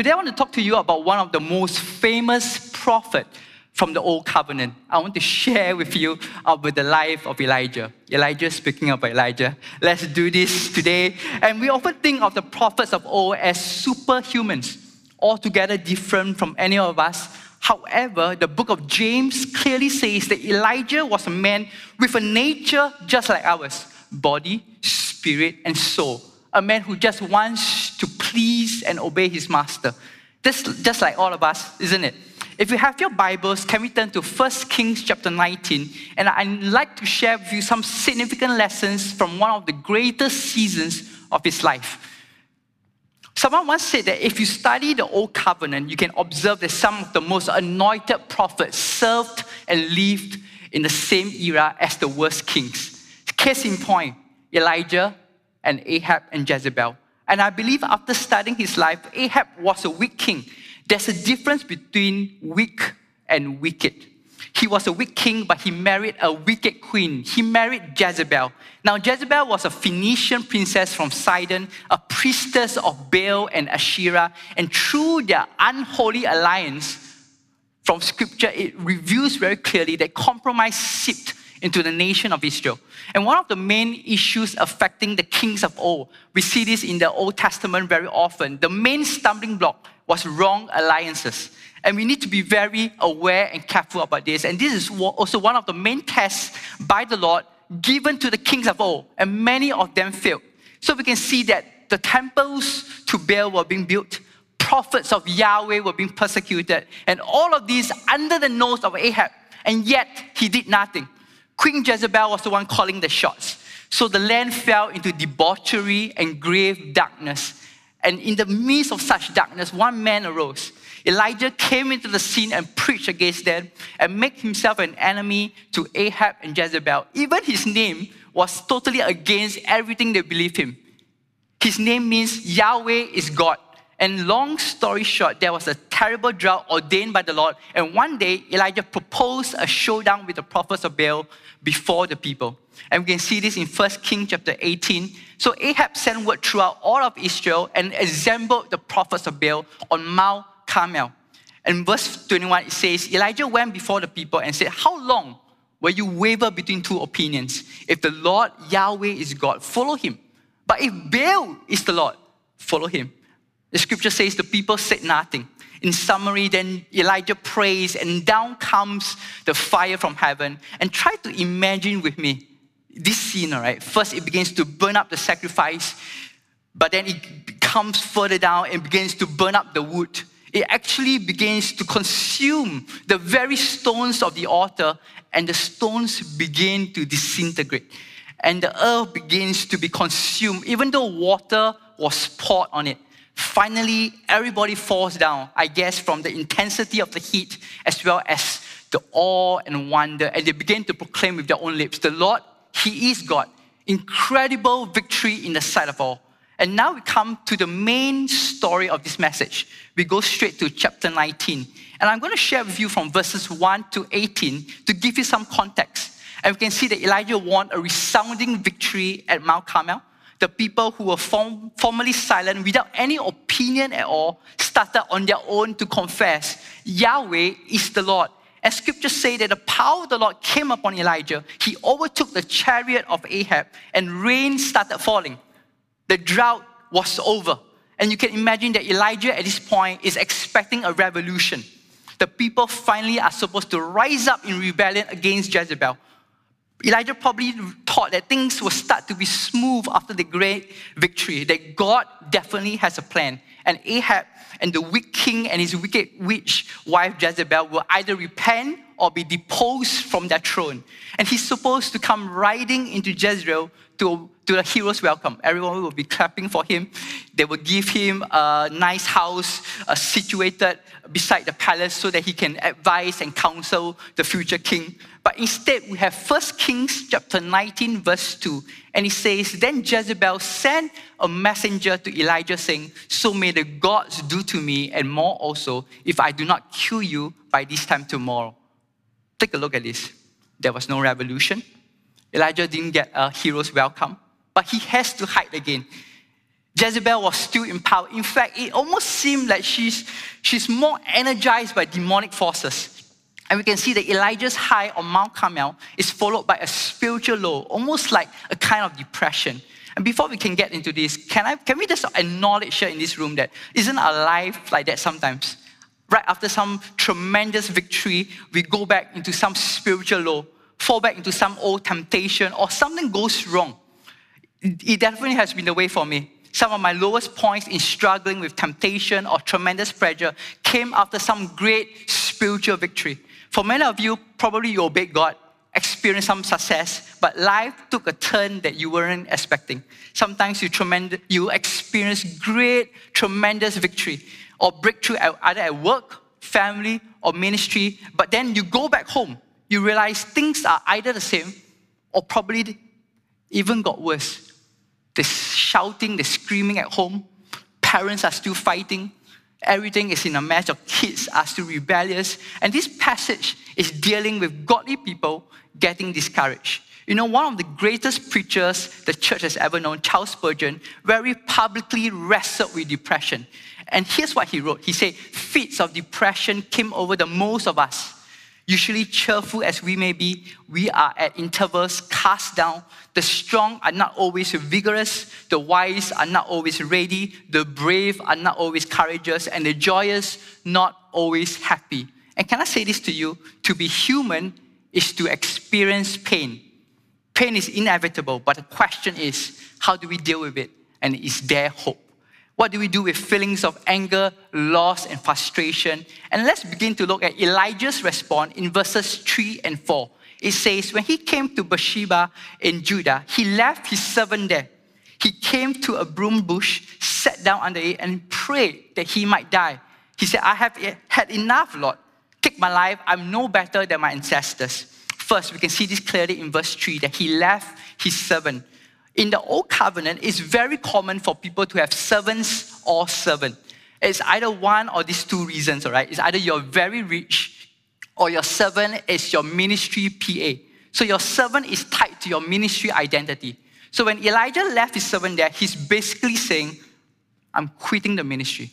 Today I want to talk to you about one of the most famous prophets from the Old Covenant. I want to share with you uh, about the life of Elijah. Elijah, speaking of Elijah, let's do this today. And we often think of the prophets of old as superhumans, altogether different from any of us. However, the book of James clearly says that Elijah was a man with a nature just like ours body, spirit, and soul. A man who just wants please and obey his master. Just, just like all of us, isn't it? If you have your Bibles, can we turn to 1 Kings chapter 19? And I'd like to share with you some significant lessons from one of the greatest seasons of his life. Someone once said that if you study the Old Covenant, you can observe that some of the most anointed prophets served and lived in the same era as the worst kings. Case in point, Elijah and Ahab and Jezebel. And I believe after studying his life, Ahab was a weak king. There's a difference between weak and wicked. He was a weak king, but he married a wicked queen. He married Jezebel. Now, Jezebel was a Phoenician princess from Sidon, a priestess of Baal and Asherah, and through their unholy alliance from scripture, it reveals very clearly that compromise seeped into the nation of Israel. And one of the main issues affecting the kings of old, we see this in the Old Testament very often. The main stumbling block was wrong alliances. And we need to be very aware and careful about this. And this is also one of the main tests by the Lord given to the kings of old, and many of them failed. So we can see that the temples to Baal were being built, prophets of Yahweh were being persecuted, and all of these under the nose of Ahab, and yet he did nothing. Queen Jezebel was the one calling the shots. So the land fell into debauchery and grave darkness. And in the midst of such darkness, one man arose. Elijah came into the scene and preached against them and made himself an enemy to Ahab and Jezebel. Even his name was totally against everything they believed him. His name means Yahweh is God. And long story short, there was a terrible drought ordained by the Lord. And one day, Elijah proposed a showdown with the prophets of Baal before the people. And we can see this in 1 King chapter 18. So Ahab sent word throughout all of Israel and assembled the prophets of Baal on Mount Carmel. And verse 21, it says, Elijah went before the people and said, How long will you waver between two opinions? If the Lord Yahweh is God, follow him. But if Baal is the Lord, follow him. The scripture says the people said nothing. In summary, then Elijah prays, and down comes the fire from heaven. And try to imagine with me this scene, all right? First, it begins to burn up the sacrifice, but then it comes further down and begins to burn up the wood. It actually begins to consume the very stones of the altar, and the stones begin to disintegrate. And the earth begins to be consumed, even though water was poured on it. Finally, everybody falls down, I guess, from the intensity of the heat as well as the awe and wonder. And they begin to proclaim with their own lips, The Lord, He is God. Incredible victory in the sight of all. And now we come to the main story of this message. We go straight to chapter 19. And I'm going to share with you from verses 1 to 18 to give you some context. And we can see that Elijah won a resounding victory at Mount Carmel the people who were form, formerly silent without any opinion at all started on their own to confess Yahweh is the Lord. As scriptures say that the power of the Lord came upon Elijah, he overtook the chariot of Ahab and rain started falling. The drought was over. And you can imagine that Elijah at this point is expecting a revolution. The people finally are supposed to rise up in rebellion against Jezebel. Elijah probably thought that things will start to be smooth after the great victory, that God definitely has a plan. And Ahab and the wicked king and his wicked witch wife Jezebel will either repent or be deposed from their throne. And he's supposed to come riding into Jezreel to, to the hero's welcome. Everyone will be clapping for him. They will give him a nice house uh, situated beside the palace so that he can advise and counsel the future king. But instead, we have 1 Kings chapter 19, verse 2. And it says, Then Jezebel sent a messenger to Elijah saying, So may the gods do to me and more also if I do not kill you by this time tomorrow. Take a look at this. There was no revolution. Elijah didn't get a hero's welcome, but he has to hide again. Jezebel was still in power. In fact, it almost seemed like she's, she's more energized by demonic forces. And we can see that Elijah's high on Mount Carmel is followed by a spiritual low, almost like a kind of depression. And before we can get into this, can, I, can we just acknowledge here in this room that isn't our life like that sometimes? Right after some tremendous victory, we go back into some spiritual low, fall back into some old temptation, or something goes wrong. It definitely has been the way for me. Some of my lowest points in struggling with temptation or tremendous pressure came after some great spiritual victory. For many of you, probably you obeyed God, experienced some success, but life took a turn that you weren't expecting. Sometimes you, tremend- you experience great, tremendous victory or breakthrough either at work, family, or ministry, but then you go back home. You realize things are either the same or probably even got worse. They're shouting, they're screaming at home. Parents are still fighting. Everything is in a mess. Your kids are still rebellious. And this passage is dealing with godly people getting discouraged. You know, one of the greatest preachers the church has ever known, Charles Spurgeon, very publicly wrestled with depression. And here's what he wrote He said, Fits of depression came over the most of us. Usually, cheerful as we may be, we are at intervals cast down. The strong are not always vigorous, the wise are not always ready, the brave are not always courageous, and the joyous not always happy. And can I say this to you? To be human is to experience pain. Pain is inevitable, but the question is how do we deal with it? And is there hope? What do we do with feelings of anger, loss, and frustration? And let's begin to look at Elijah's response in verses 3 and 4. It says, When he came to Beersheba in Judah, he left his servant there. He came to a broom bush, sat down under it, and prayed that he might die. He said, I have had enough, Lord. Take my life. I'm no better than my ancestors. First, we can see this clearly in verse 3 that he left his servant in the old covenant, it's very common for people to have servants or servant. It's either one or these two reasons, all right? It's either you're very rich or your servant is your ministry PA. So your servant is tied to your ministry identity. So when Elijah left his servant there, he's basically saying, I'm quitting the ministry.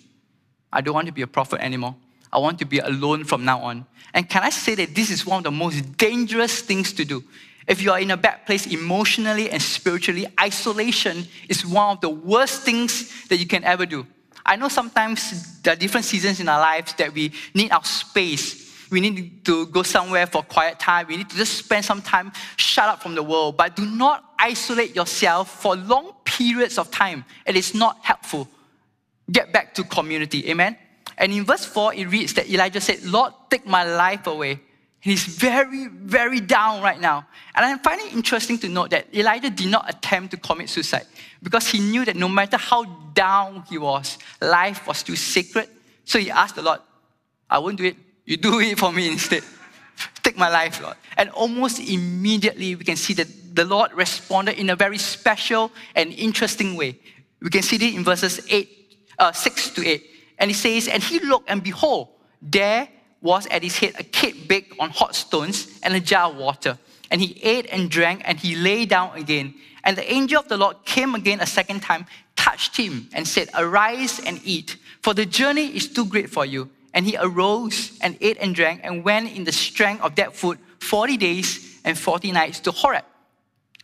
I don't want to be a prophet anymore. I want to be alone from now on. And can I say that this is one of the most dangerous things to do? If you are in a bad place emotionally and spiritually, isolation is one of the worst things that you can ever do. I know sometimes there are different seasons in our lives that we need our space. We need to go somewhere for quiet time. We need to just spend some time shut up from the world. But do not isolate yourself for long periods of time. It is not helpful. Get back to community. Amen. And in verse 4, it reads that Elijah said, Lord, take my life away. He's very, very down right now. And I find it interesting to note that Elijah did not attempt to commit suicide because he knew that no matter how down he was, life was still sacred. So he asked the Lord, I won't do it. You do it for me instead. Take my life, Lord. And almost immediately, we can see that the Lord responded in a very special and interesting way. We can see it in verses 8, uh, 6 to 8. And he says, And he looked, and behold, there was at his head a cake baked on hot stones and a jar of water. And he ate and drank, and he lay down again. And the angel of the Lord came again a second time, touched him, and said, Arise and eat, for the journey is too great for you. And he arose and ate and drank, and went in the strength of that food 40 days and 40 nights to Horeb,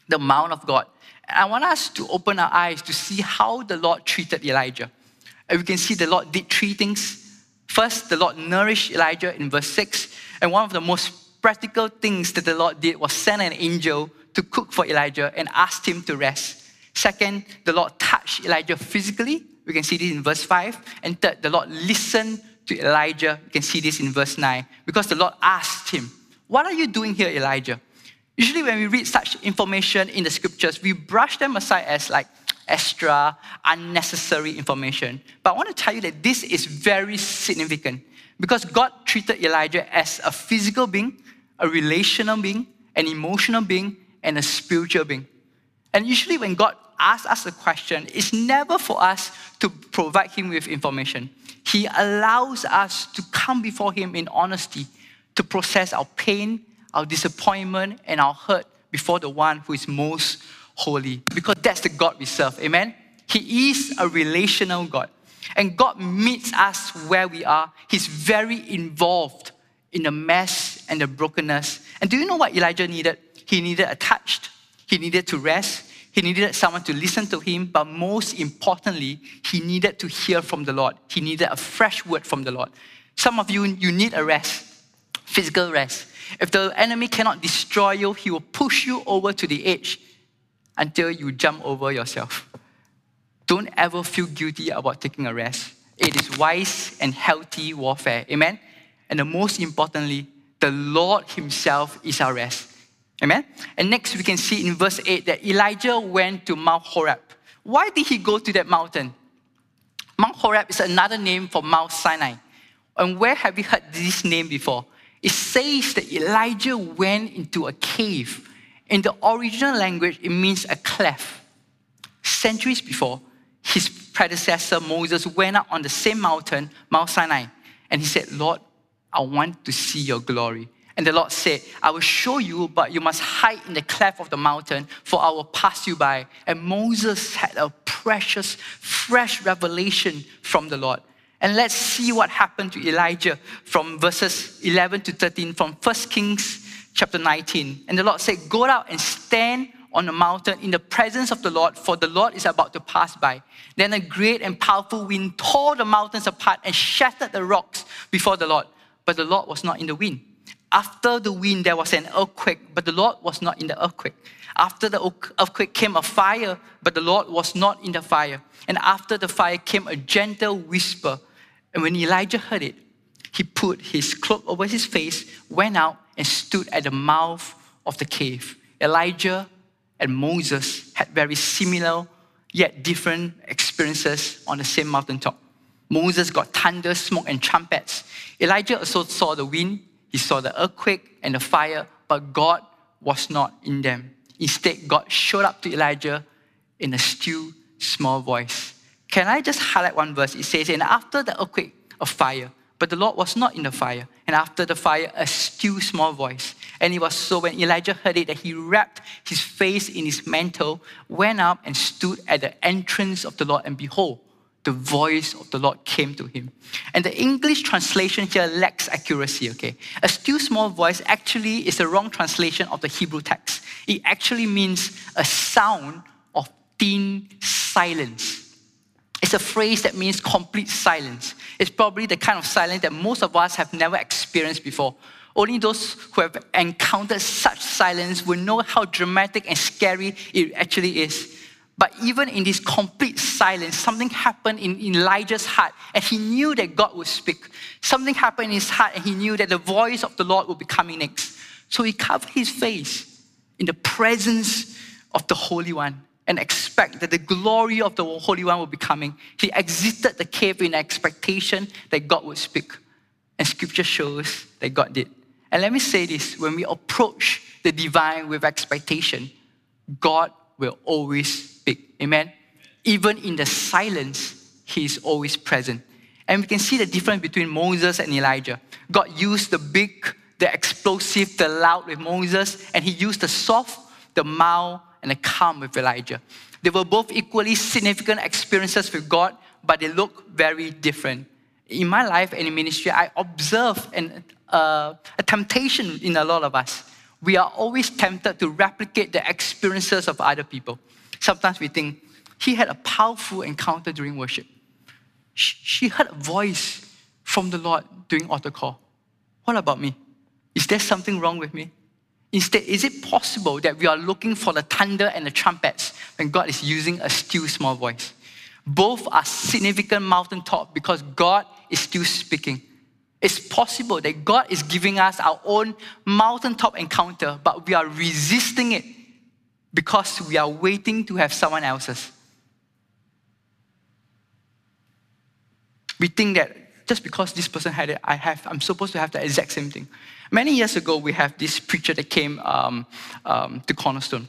the Mount of God. And I want us to open our eyes to see how the Lord treated Elijah. And we can see the Lord did three things First, the Lord nourished Elijah in verse 6. And one of the most practical things that the Lord did was send an angel to cook for Elijah and asked him to rest. Second, the Lord touched Elijah physically. We can see this in verse 5. And third, the Lord listened to Elijah. We can see this in verse 9. Because the Lord asked him, What are you doing here, Elijah? Usually, when we read such information in the scriptures, we brush them aside as like, extra, unnecessary information. But I want to tell you that this is very significant because God treated Elijah as a physical being, a relational being, an emotional being, and a spiritual being. And usually, when God asks us a question, it's never for us to provide Him with information. He allows us to come before Him in honesty, to process our pain, our disappointment, and our hurt before the one who is most holy because that's the God we serve. Amen? He is a relational God. And God meets us where we are. He's very involved in the mess and the brokenness. And do you know what Elijah needed? He needed a touch, he needed to rest, he needed someone to listen to him, but most importantly, he needed to hear from the Lord. He needed a fresh word from the Lord. Some of you, you need a rest, physical rest. If the enemy cannot destroy you, he will push you over to the edge until you jump over yourself. Don't ever feel guilty about taking a rest. It is wise and healthy warfare. Amen? And the most importantly, the Lord Himself is our rest. Amen? And next we can see in verse 8 that Elijah went to Mount Horeb. Why did he go to that mountain? Mount Horeb is another name for Mount Sinai. And where have we heard this name before? It says that Elijah went into a cave. In the original language, it means a cleft. Centuries before, his predecessor Moses went up on the same mountain, Mount Sinai, and he said, Lord, I want to see your glory. And the Lord said, I will show you, but you must hide in the cleft of the mountain, for I will pass you by. And Moses had a precious, fresh revelation from the Lord. And let's see what happened to Elijah from verses 11 to 13 from 1 Kings chapter 19. And the Lord said, Go out and stand on the mountain in the presence of the Lord, for the Lord is about to pass by. Then a great and powerful wind tore the mountains apart and shattered the rocks before the Lord. But the Lord was not in the wind. After the wind, there was an earthquake, but the Lord was not in the earthquake. After the earthquake came a fire, but the Lord was not in the fire. And after the fire came a gentle whisper. And when Elijah heard it, he put his cloak over his face, went out, and stood at the mouth of the cave. Elijah and Moses had very similar yet different experiences on the same mountaintop. Moses got thunder, smoke, and trumpets. Elijah also saw the wind, he saw the earthquake and the fire, but God was not in them. Instead, God showed up to Elijah in a still, small voice. Can I just highlight one verse? It says, And after the earthquake, a fire, but the Lord was not in the fire. And after the fire, a still small voice. And it was so when Elijah heard it that he wrapped his face in his mantle, went up and stood at the entrance of the Lord. And behold, the voice of the Lord came to him. And the English translation here lacks accuracy, okay? A still small voice actually is a wrong translation of the Hebrew text. It actually means a sound of thin silence. It's a phrase that means complete silence. It's probably the kind of silence that most of us have never experienced before. Only those who have encountered such silence will know how dramatic and scary it actually is. But even in this complete silence, something happened in Elijah's heart, and he knew that God would speak. Something happened in his heart, and he knew that the voice of the Lord would be coming next. So he covered his face in the presence of the Holy One and expect that the glory of the Holy One will be coming. He exited the cave in expectation that God would speak. And scripture shows that God did. And let me say this when we approach the divine with expectation, God will always speak. Amen? Even in the silence, He is always present. And we can see the difference between Moses and Elijah. God used the big, the explosive, the loud with Moses, and He used the soft, the mild, and the calm with Elijah. They were both equally significant experiences with God, but they look very different. In my life and in ministry, I observe an, uh, a temptation in a lot of us. We are always tempted to replicate the experiences of other people. Sometimes we think, he had a powerful encounter during worship. She heard a voice from the Lord during altar call. What about me? Is there something wrong with me? Instead, is it possible that we are looking for the thunder and the trumpets when God is using a still small voice? Both are significant mountaintop because God is still speaking. It's possible that God is giving us our own mountaintop encounter, but we are resisting it because we are waiting to have someone else's. We think that just because this person had it, I have, I'm supposed to have the exact same thing. Many years ago, we have this preacher that came um, um, to Cornerstone.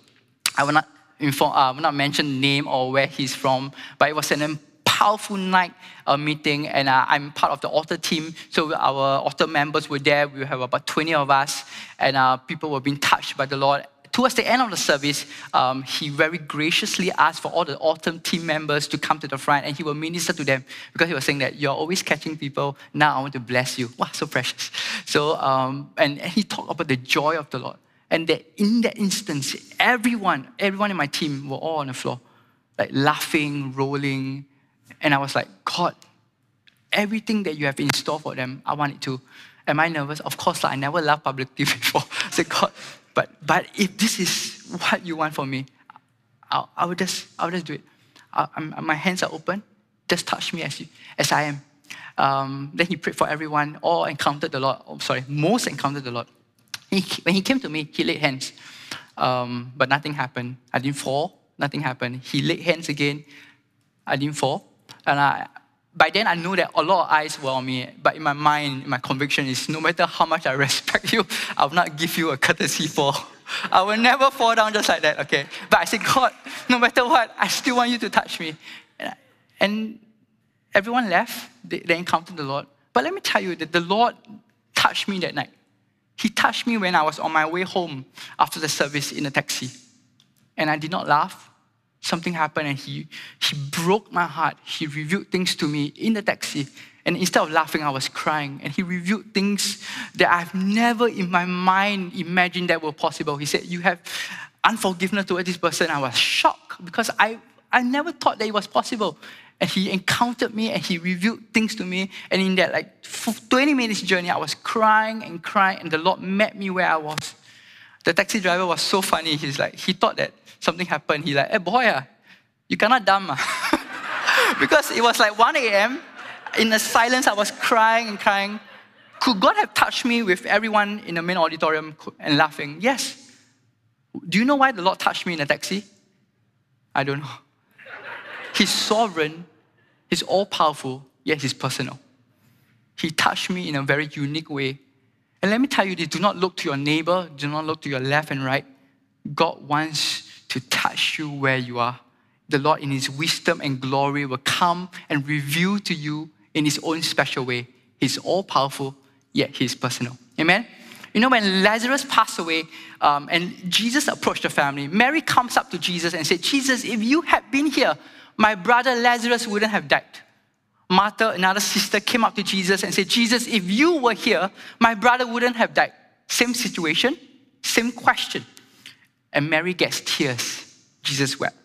I will not inform, uh, I will not mention name or where he's from, but it was an powerful night uh, meeting, and uh, I'm part of the altar team. So our altar members were there. We have about 20 of us, and uh, people were being touched by the Lord towards the end of the service, um, he very graciously asked for all the autumn team members to come to the front and he will minister to them because he was saying that you're always catching people. Now I want to bless you. Wow, so precious. So, um, and, and he talked about the joy of the Lord. And that in that instance, everyone, everyone in my team were all on the floor, like laughing, rolling. And I was like, God, everything that you have in store for them, I want it to. Am I nervous? Of course, like, I never laughed publicly before. I said, God, but, but if this is what you want for me, I'll, I will just, I will just do it. I, my hands are open. Just touch me as, you, as I am. Um, then he prayed for everyone. All encountered the Lord. Oh, sorry, most encountered the Lord. He, when he came to me, he laid hands. Um, but nothing happened. I didn't fall. Nothing happened. He laid hands again. I didn't fall. And I, by then I knew that a lot of eyes were on me, but in my mind, my conviction is no matter how much I respect you, I will not give you a courtesy fall. I will never fall down just like that, okay? But I said, God, no matter what, I still want you to touch me. And everyone left, they, they encountered the Lord. But let me tell you that the Lord touched me that night. He touched me when I was on my way home after the service in a taxi. And I did not laugh something happened and he, he broke my heart. He revealed things to me in the taxi. And instead of laughing, I was crying. And he revealed things that I've never in my mind imagined that were possible. He said, You have unforgiveness towards this person. I was shocked because I, I never thought that it was possible. And he encountered me and he revealed things to me. And in that like 20 minutes journey, I was crying and crying, and the Lord met me where I was. The taxi driver was so funny. He's like, he thought that something happened. He like, hey boy, ah, you cannot dumb. Ah. because it was like 1 a.m. In the silence, I was crying and crying. Could God have touched me with everyone in the main auditorium and laughing? Yes. Do you know why the Lord touched me in a taxi? I don't know. He's sovereign, He's all powerful, yet He's personal. He touched me in a very unique way. And let me tell you this do not look to your neighbor, do not look to your left and right. God wants to touch you where you are. The Lord, in His wisdom and glory, will come and reveal to you in His own special way. He's all powerful, yet He's personal. Amen? You know, when Lazarus passed away um, and Jesus approached the family, Mary comes up to Jesus and said, Jesus, if you had been here, my brother Lazarus wouldn't have died. Martha, another sister, came up to Jesus and said, Jesus, if you were here, my brother wouldn't have died. Same situation, same question and Mary gets tears. Jesus wept.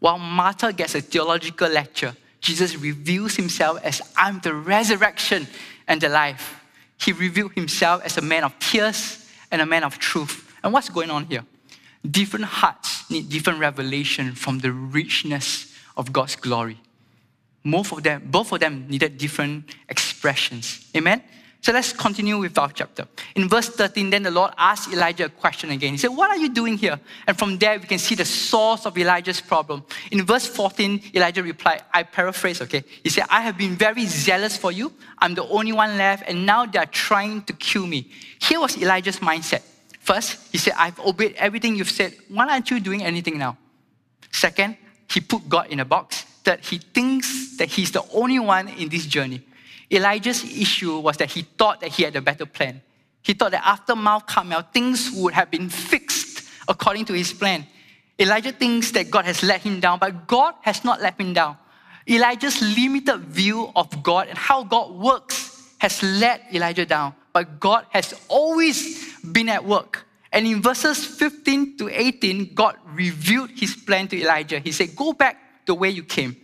While Martha gets a theological lecture, Jesus reveals himself as I'm the resurrection and the life. He revealed himself as a man of tears and a man of truth. And what's going on here? Different hearts need different revelation from the richness of God's glory. Both of them, both of them needed different expressions. Amen? So let's continue with our chapter. In verse 13, then the Lord asked Elijah a question again. He said, What are you doing here? And from there, we can see the source of Elijah's problem. In verse 14, Elijah replied, I paraphrase, okay? He said, I have been very zealous for you. I'm the only one left, and now they are trying to kill me. Here was Elijah's mindset. First, he said, I've obeyed everything you've said. Why aren't you doing anything now? Second, he put God in a box. Third, he thinks that he's the only one in this journey. Elijah's issue was that he thought that he had a better plan. He thought that after Mount Carmel, things would have been fixed according to his plan. Elijah thinks that God has let him down, but God has not let him down. Elijah's limited view of God and how God works has let Elijah down, but God has always been at work. And in verses 15 to 18, God revealed his plan to Elijah. He said, Go back the way you came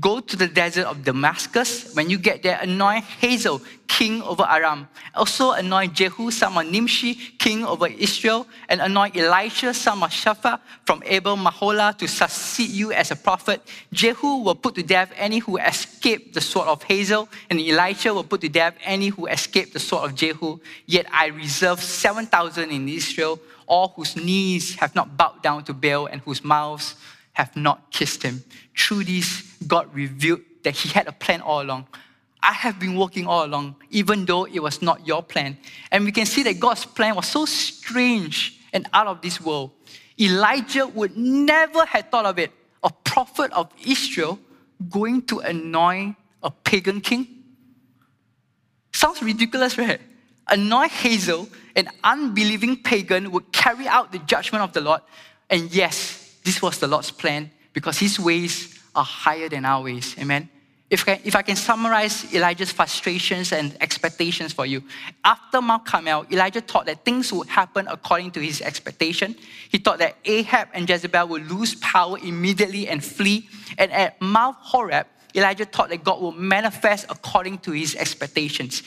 Go to the desert of Damascus. When you get there, anoint Hazael, king over Aram. Also anoint Jehu, son of Nimshi, king over Israel. And anoint Elisha, son of Shaphat, from Abel Meholah, to succeed you as a prophet. Jehu will put to death any who escape the sword of Hazael. And Elisha will put to death any who escape the sword of Jehu. Yet I reserve 7,000 in Israel, all whose knees have not bowed down to Baal and whose mouths have not kissed him. Through this, God revealed that He had a plan all along. I have been working all along, even though it was not your plan. And we can see that God's plan was so strange and out of this world. Elijah would never have thought of it. A prophet of Israel going to anoint a pagan king? Sounds ridiculous, right? anoint Hazael, an unbelieving pagan, would carry out the judgment of the Lord. And yes, this was the Lord's plan because his ways are higher than our ways. Amen. If I, if I can summarize Elijah's frustrations and expectations for you, after Mount Carmel, Elijah thought that things would happen according to his expectation. He thought that Ahab and Jezebel would lose power immediately and flee. And at Mount Horeb, Elijah thought that God would manifest according to his expectations.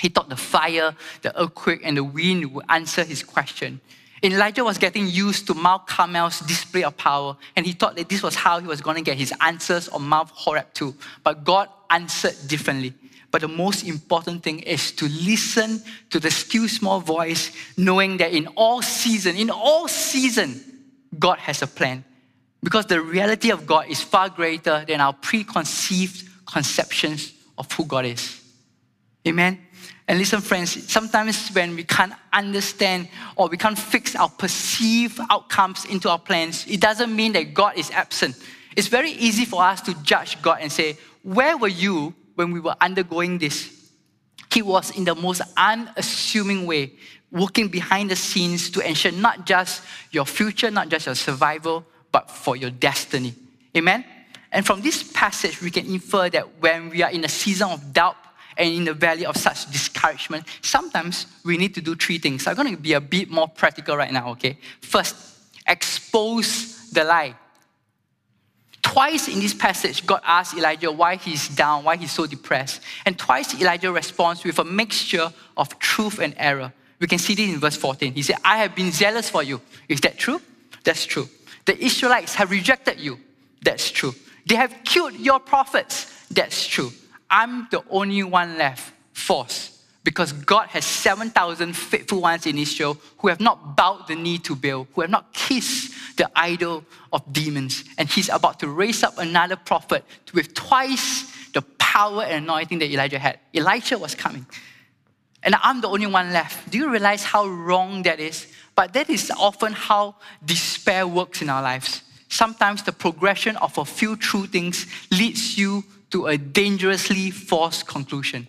He thought the fire, the earthquake, and the wind would answer his question. Elijah was getting used to Mount Carmel's display of power, and he thought that this was how he was going to get his answers on Mount Horeb too. But God answered differently. But the most important thing is to listen to the still small voice, knowing that in all season, in all season, God has a plan. Because the reality of God is far greater than our preconceived conceptions of who God is. Amen. And listen, friends, sometimes when we can't understand or we can't fix our perceived outcomes into our plans, it doesn't mean that God is absent. It's very easy for us to judge God and say, Where were you when we were undergoing this? He was in the most unassuming way, working behind the scenes to ensure not just your future, not just your survival, but for your destiny. Amen? And from this passage, we can infer that when we are in a season of doubt, and in the valley of such discouragement, sometimes we need to do three things. I'm going to be a bit more practical right now, okay? First, expose the lie. Twice in this passage, God asked Elijah why he's down, why he's so depressed. And twice Elijah responds with a mixture of truth and error. We can see this in verse 14. He said, I have been zealous for you. Is that true? That's true. The Israelites have rejected you. That's true. They have killed your prophets. That's true. I'm the only one left, false. Because God has 7,000 faithful ones in Israel who have not bowed the knee to Baal, who have not kissed the idol of demons. And He's about to raise up another prophet with twice the power and anointing that Elisha had. Elijah was coming. And I'm the only one left. Do you realize how wrong that is? But that is often how despair works in our lives. Sometimes the progression of a few true things leads you to a dangerously false conclusion.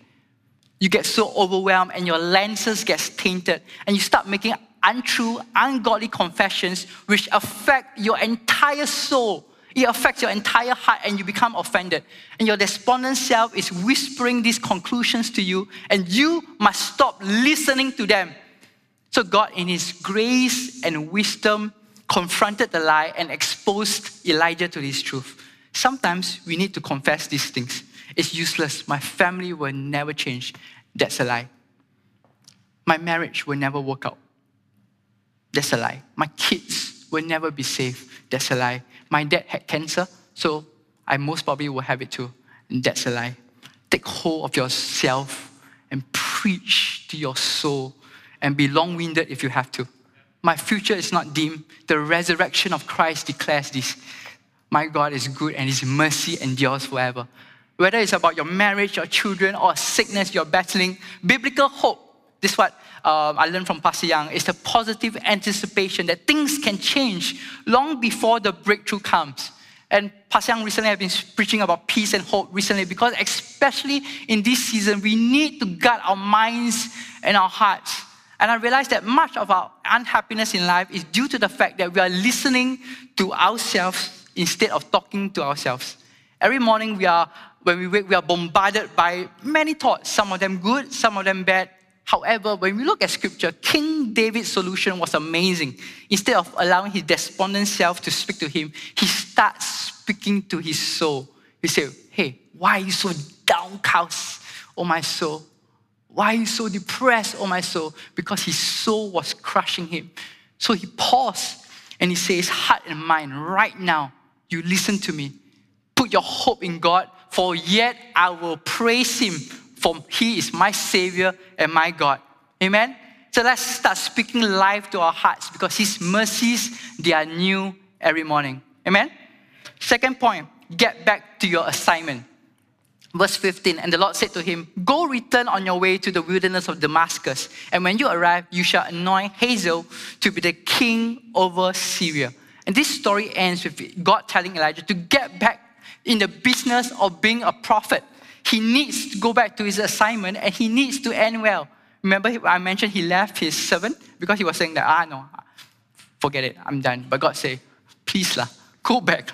You get so overwhelmed and your lenses get tainted and you start making untrue, ungodly confessions which affect your entire soul. It affects your entire heart and you become offended. And your despondent self is whispering these conclusions to you and you must stop listening to them. So God in his grace and wisdom confronted the lie and exposed Elijah to this truth. Sometimes we need to confess these things. It's useless. My family will never change. That's a lie. My marriage will never work out. That's a lie. My kids will never be safe. That's a lie. My dad had cancer, so I most probably will have it too. That's a lie. Take hold of yourself and preach to your soul and be long winded if you have to. My future is not dim. The resurrection of Christ declares this. My God is good and His mercy endures forever. Whether it's about your marriage, your children, or sickness you're battling, biblical hope, this is what um, I learned from Pastor Young, is the positive anticipation that things can change long before the breakthrough comes. And Pastor Young recently have been preaching about peace and hope recently because especially in this season, we need to guard our minds and our hearts. And I realized that much of our unhappiness in life is due to the fact that we are listening to ourselves instead of talking to ourselves. Every morning we are, when we wake, we are bombarded by many thoughts, some of them good, some of them bad. However, when we look at scripture, King David's solution was amazing. Instead of allowing his despondent self to speak to him, he starts speaking to his soul. He said, Hey, why are you so downcast, oh my soul? Why are you so depressed, oh my soul? Because his soul was crushing him. So he paused and he says, Heart and mind, right now, you listen to me. Put your hope in God, for yet I will praise Him, for He is my Savior and my God. Amen? So let's start speaking life to our hearts because His mercies, they are new every morning. Amen? Second point, get back to your assignment. Verse 15, and the Lord said to him, Go return on your way to the wilderness of Damascus, and when you arrive, you shall anoint Hazael to be the king over Syria. And this story ends with God telling Elijah to get back in the business of being a prophet. He needs to go back to his assignment and he needs to end well. Remember, I mentioned he left his servant because he was saying that, ah, no, forget it, I'm done. But God said, please, lah, go back.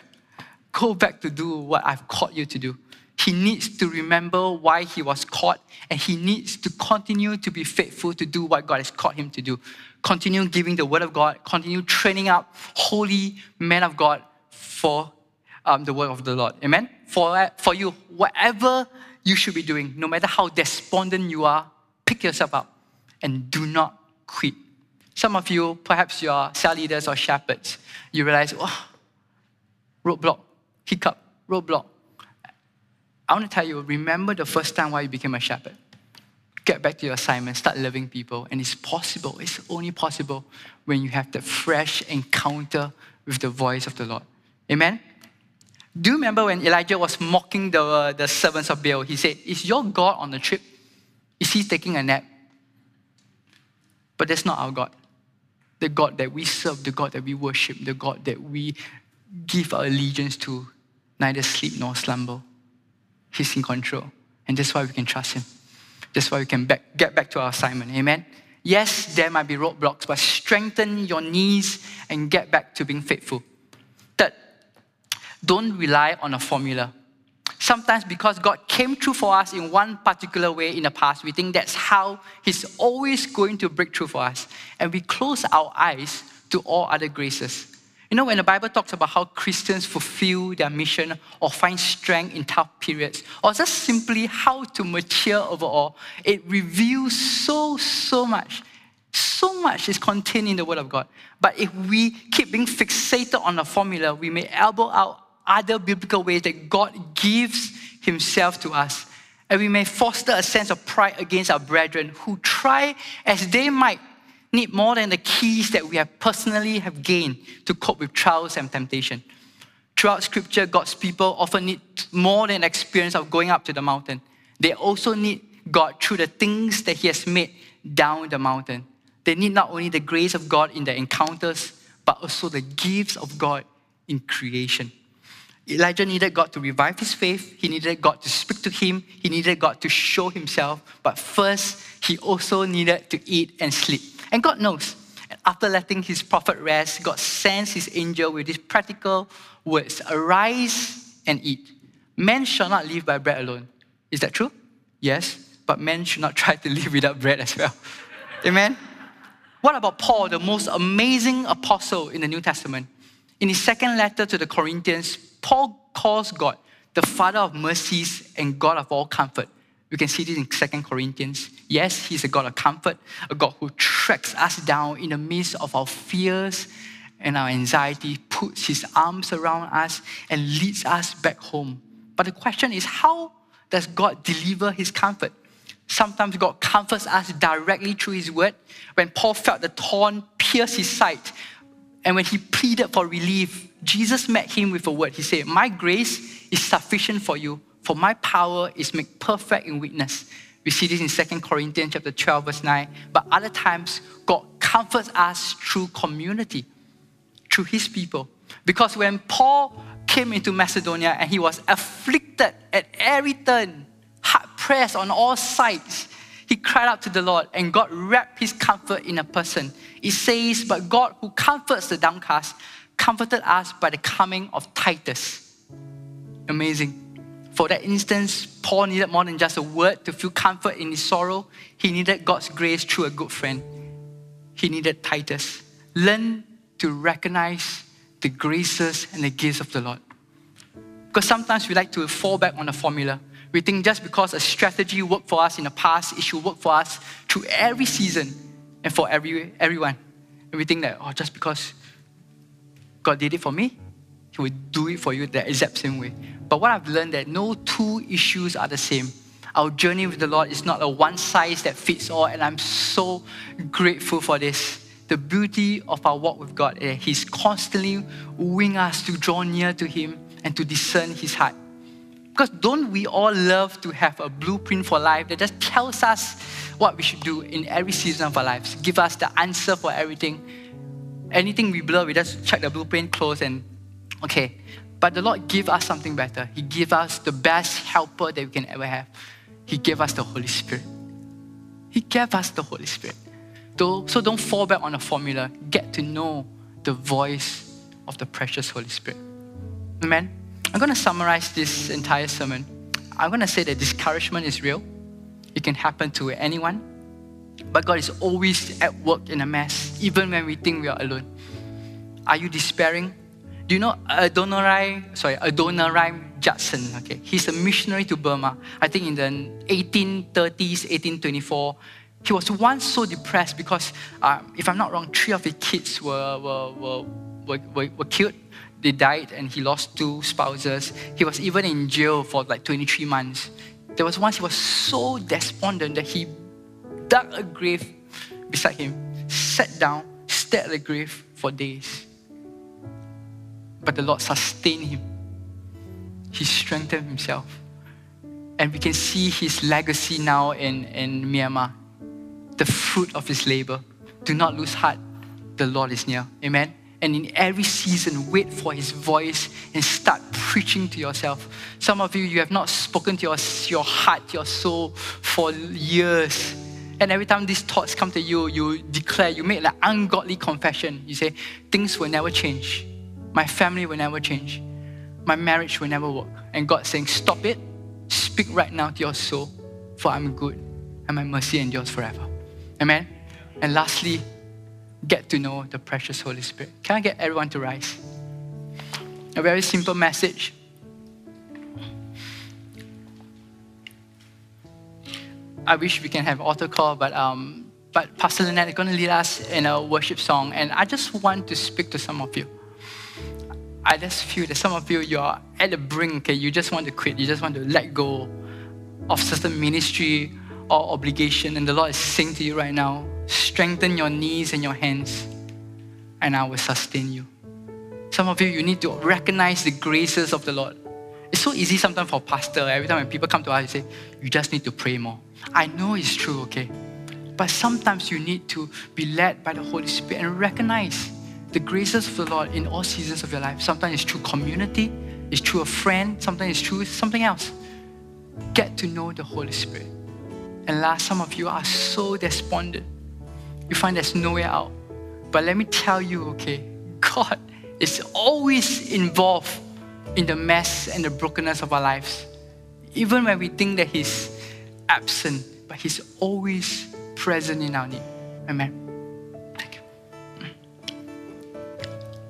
Go back to do what I've called you to do. He needs to remember why he was caught and he needs to continue to be faithful to do what God has called him to do. Continue giving the word of God, continue training up holy men of God for um, the word of the Lord. Amen? For, for you, whatever you should be doing, no matter how despondent you are, pick yourself up and do not quit. Some of you, perhaps you're cell leaders or shepherds, you realize, oh, roadblock, hiccup, roadblock. I want to tell you, remember the first time why you became a shepherd. Get back to your assignment, start loving people, and it's possible. It's only possible when you have that fresh encounter with the voice of the Lord. Amen? Do you remember when Elijah was mocking the, uh, the servants of Baal? He said, Is your God on the trip? Is he taking a nap? But that's not our God. The God that we serve, the God that we worship, the God that we give our allegiance to, neither sleep nor slumber. He's in control. And that's why we can trust Him. That's why we can back, get back to our assignment. Amen? Yes, there might be roadblocks, but strengthen your knees and get back to being faithful. Third, don't rely on a formula. Sometimes, because God came through for us in one particular way in the past, we think that's how He's always going to break through for us. And we close our eyes to all other graces. You know, when the Bible talks about how Christians fulfill their mission or find strength in tough periods, or just simply how to mature overall, it reveals so, so much. So much is contained in the Word of God. But if we keep being fixated on a formula, we may elbow out other biblical ways that God gives Himself to us. And we may foster a sense of pride against our brethren who try as they might need more than the keys that we have personally have gained to cope with trials and temptation. Throughout scripture, God's people often need more than experience of going up to the mountain. They also need God through the things that He has made down the mountain. They need not only the grace of God in their encounters, but also the gifts of God in creation. Elijah needed God to revive his faith. He needed God to speak to him. He needed God to show himself. But first, he also needed to eat and sleep. And God knows. After letting his prophet rest, God sends his angel with these practical words Arise and eat. Men shall not live by bread alone. Is that true? Yes, but men should not try to live without bread as well. Amen? What about Paul, the most amazing apostle in the New Testament? In his second letter to the Corinthians, Paul calls God the Father of mercies and God of all comfort. We can see this in Second Corinthians. Yes, He's a God of comfort, a God who tracks us down in the midst of our fears and our anxiety, puts His arms around us, and leads us back home. But the question is how does God deliver His comfort? Sometimes God comforts us directly through His word. When Paul felt the thorn pierce his side, and when he pleaded for relief, Jesus met him with a word. He said, My grace is sufficient for you, for my power is made perfect in weakness. We see this in 2 Corinthians chapter 12, verse 9. But other times, God comforts us through community, through his people. Because when Paul came into Macedonia and he was afflicted at every turn, hard pressed on all sides, he cried out to the Lord, and God wrapped his comfort in a person. It says, But God who comforts the downcast comforted us by the coming of Titus. Amazing. For that instance, Paul needed more than just a word to feel comfort in his sorrow. He needed God's grace through a good friend. He needed Titus. Learn to recognize the graces and the gifts of the Lord. Because sometimes we like to fall back on a formula. We think just because a strategy worked for us in the past, it should work for us through every season and for every, everyone. And we think that, oh, just because God did it for me, He will do it for you the exact same way. But what I've learned that no two issues are the same. Our journey with the Lord is not a one size that fits all, and I'm so grateful for this. The beauty of our walk with God, eh, He's constantly wooing us to draw near to Him and to discern His heart. Because don't we all love to have a blueprint for life that just tells us what we should do in every season of our lives, give us the answer for everything? Anything we blur, we just check the blueprint, close, and okay, but the Lord gave us something better. He gave us the best helper that we can ever have. He gave us the Holy Spirit. He gave us the Holy Spirit. So don't fall back on a formula. Get to know the voice of the precious Holy Spirit. Amen. I'm going to summarize this entire sermon. I'm going to say that discouragement is real. It can happen to anyone. But God is always at work in a mess, even when we think we are alone. Are you despairing? Do you know Adoniram, sorry, Adoniram Judson? Okay, he's a missionary to Burma. I think in the 1830s, 1824. He was once so depressed because, uh, if I'm not wrong, three of his kids were, were, were, were, were, were killed. They died and he lost two spouses. He was even in jail for like 23 months. There was once he was so despondent that he dug a grave beside him, sat down, stared at the grave for days. But the Lord sustained him. He strengthened himself. And we can see his legacy now in, in Myanmar the fruit of his labor. Do not lose heart. The Lord is near. Amen. And in every season, wait for his voice and start preaching to yourself. Some of you, you have not spoken to your, your heart, your soul for years. And every time these thoughts come to you, you declare, you make an ungodly confession. You say, Things will never change. My family will never change. My marriage will never work. And God saying, Stop it. Speak right now to your soul, for I'm good, and my mercy endures forever. Amen. And lastly, get to know the precious Holy Spirit. Can I get everyone to rise? A very simple message. I wish we can have altar call, but um, but Pastor Lynette is going to lead us in a worship song, and I just want to speak to some of you. I just feel that some of you you're at the brink. Okay, you just want to quit. You just want to let go of certain ministry obligation. And the Lord is saying to you right now strengthen your knees and your hands, and I will sustain you. Some of you, you need to recognize the graces of the Lord. It's so easy sometimes for pastor. Every time when people come to us, you say, you just need to pray more. I know it's true, okay? But sometimes you need to be led by the Holy Spirit and recognize the graces of the Lord in all seasons of your life. Sometimes it's through community, it's through a friend, sometimes it's through something else. Get to know the Holy Spirit. And last, some of you are so despondent. You find there's no way out. But let me tell you, okay, God is always involved in the mess and the brokenness of our lives. Even when we think that He's absent, but He's always present in our need. Amen. Thank you. Mm.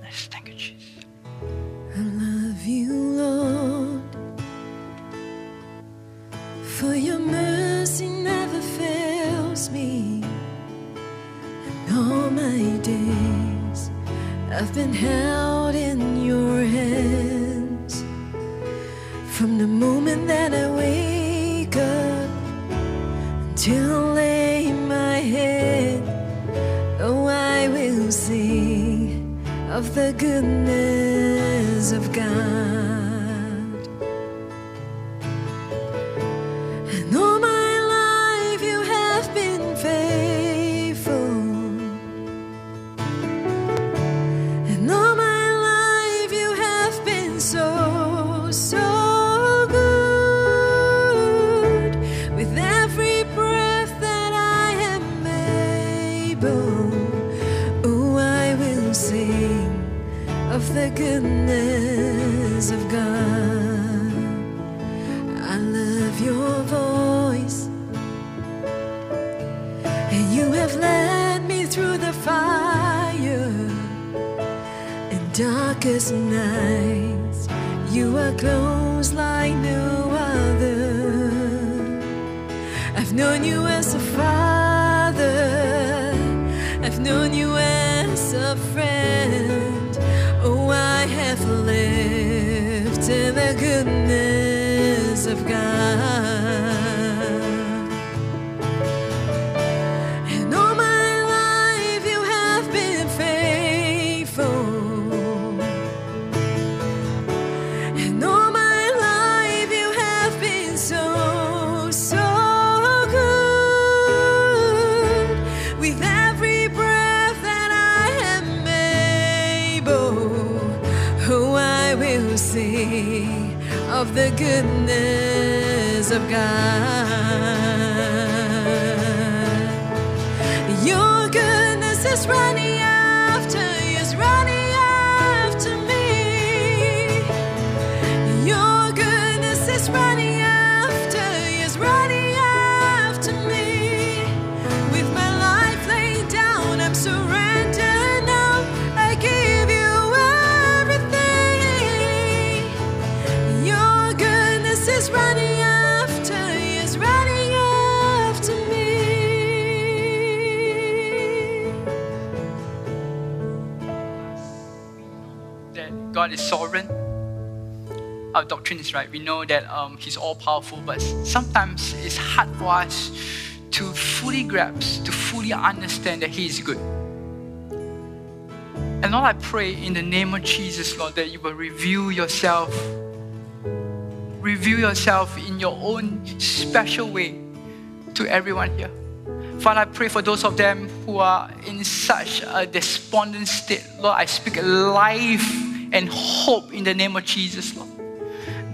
Yes, thank you, Jesus. I love you, Lord, for your mercy days I've been held in your hands from the moment that I wake up until lay my head. Oh, I will sing of the goodness of God. Darkest nights. You are close like no other. I've known you as a father, I've known you as goodness of God. Your goodness is running. Our doctrine is right. We know that um, He's all powerful, but sometimes it's hard for us to fully grasp, to fully understand that He is good. And Lord, I pray in the name of Jesus, Lord, that you will reveal yourself. Reveal yourself in your own special way to everyone here. Father, I pray for those of them who are in such a despondent state. Lord, I speak life and hope in the name of Jesus, Lord.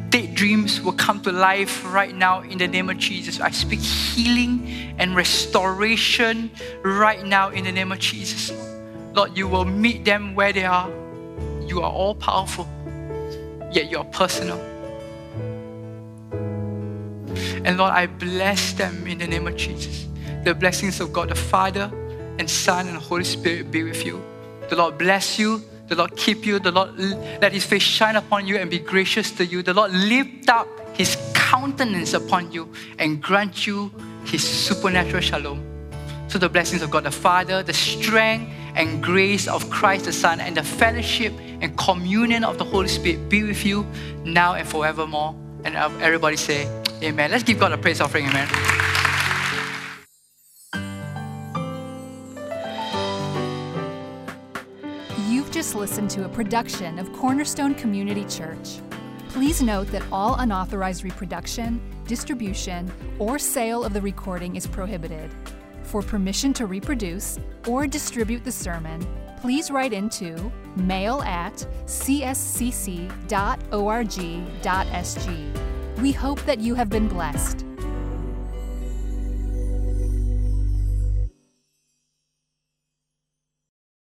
Dead dreams will come to life right now in the name of Jesus. I speak healing and restoration right now in the name of Jesus. Lord, you will meet them where they are. You are all powerful, yet you are personal. And Lord, I bless them in the name of Jesus. The blessings of God the Father and Son and Holy Spirit be with you. The Lord bless you. The Lord keep you. The Lord let His face shine upon you and be gracious to you. The Lord lift up His countenance upon you and grant you His supernatural shalom. So the blessings of God the Father, the strength and grace of Christ the Son, and the fellowship and communion of the Holy Spirit be with you now and forevermore. And uh, everybody say, Amen. Let's give God a praise offering, Amen. Just listened to a production of Cornerstone Community Church. Please note that all unauthorized reproduction, distribution, or sale of the recording is prohibited. For permission to reproduce or distribute the sermon, please write into mail at cscc.org.sg. We hope that you have been blessed.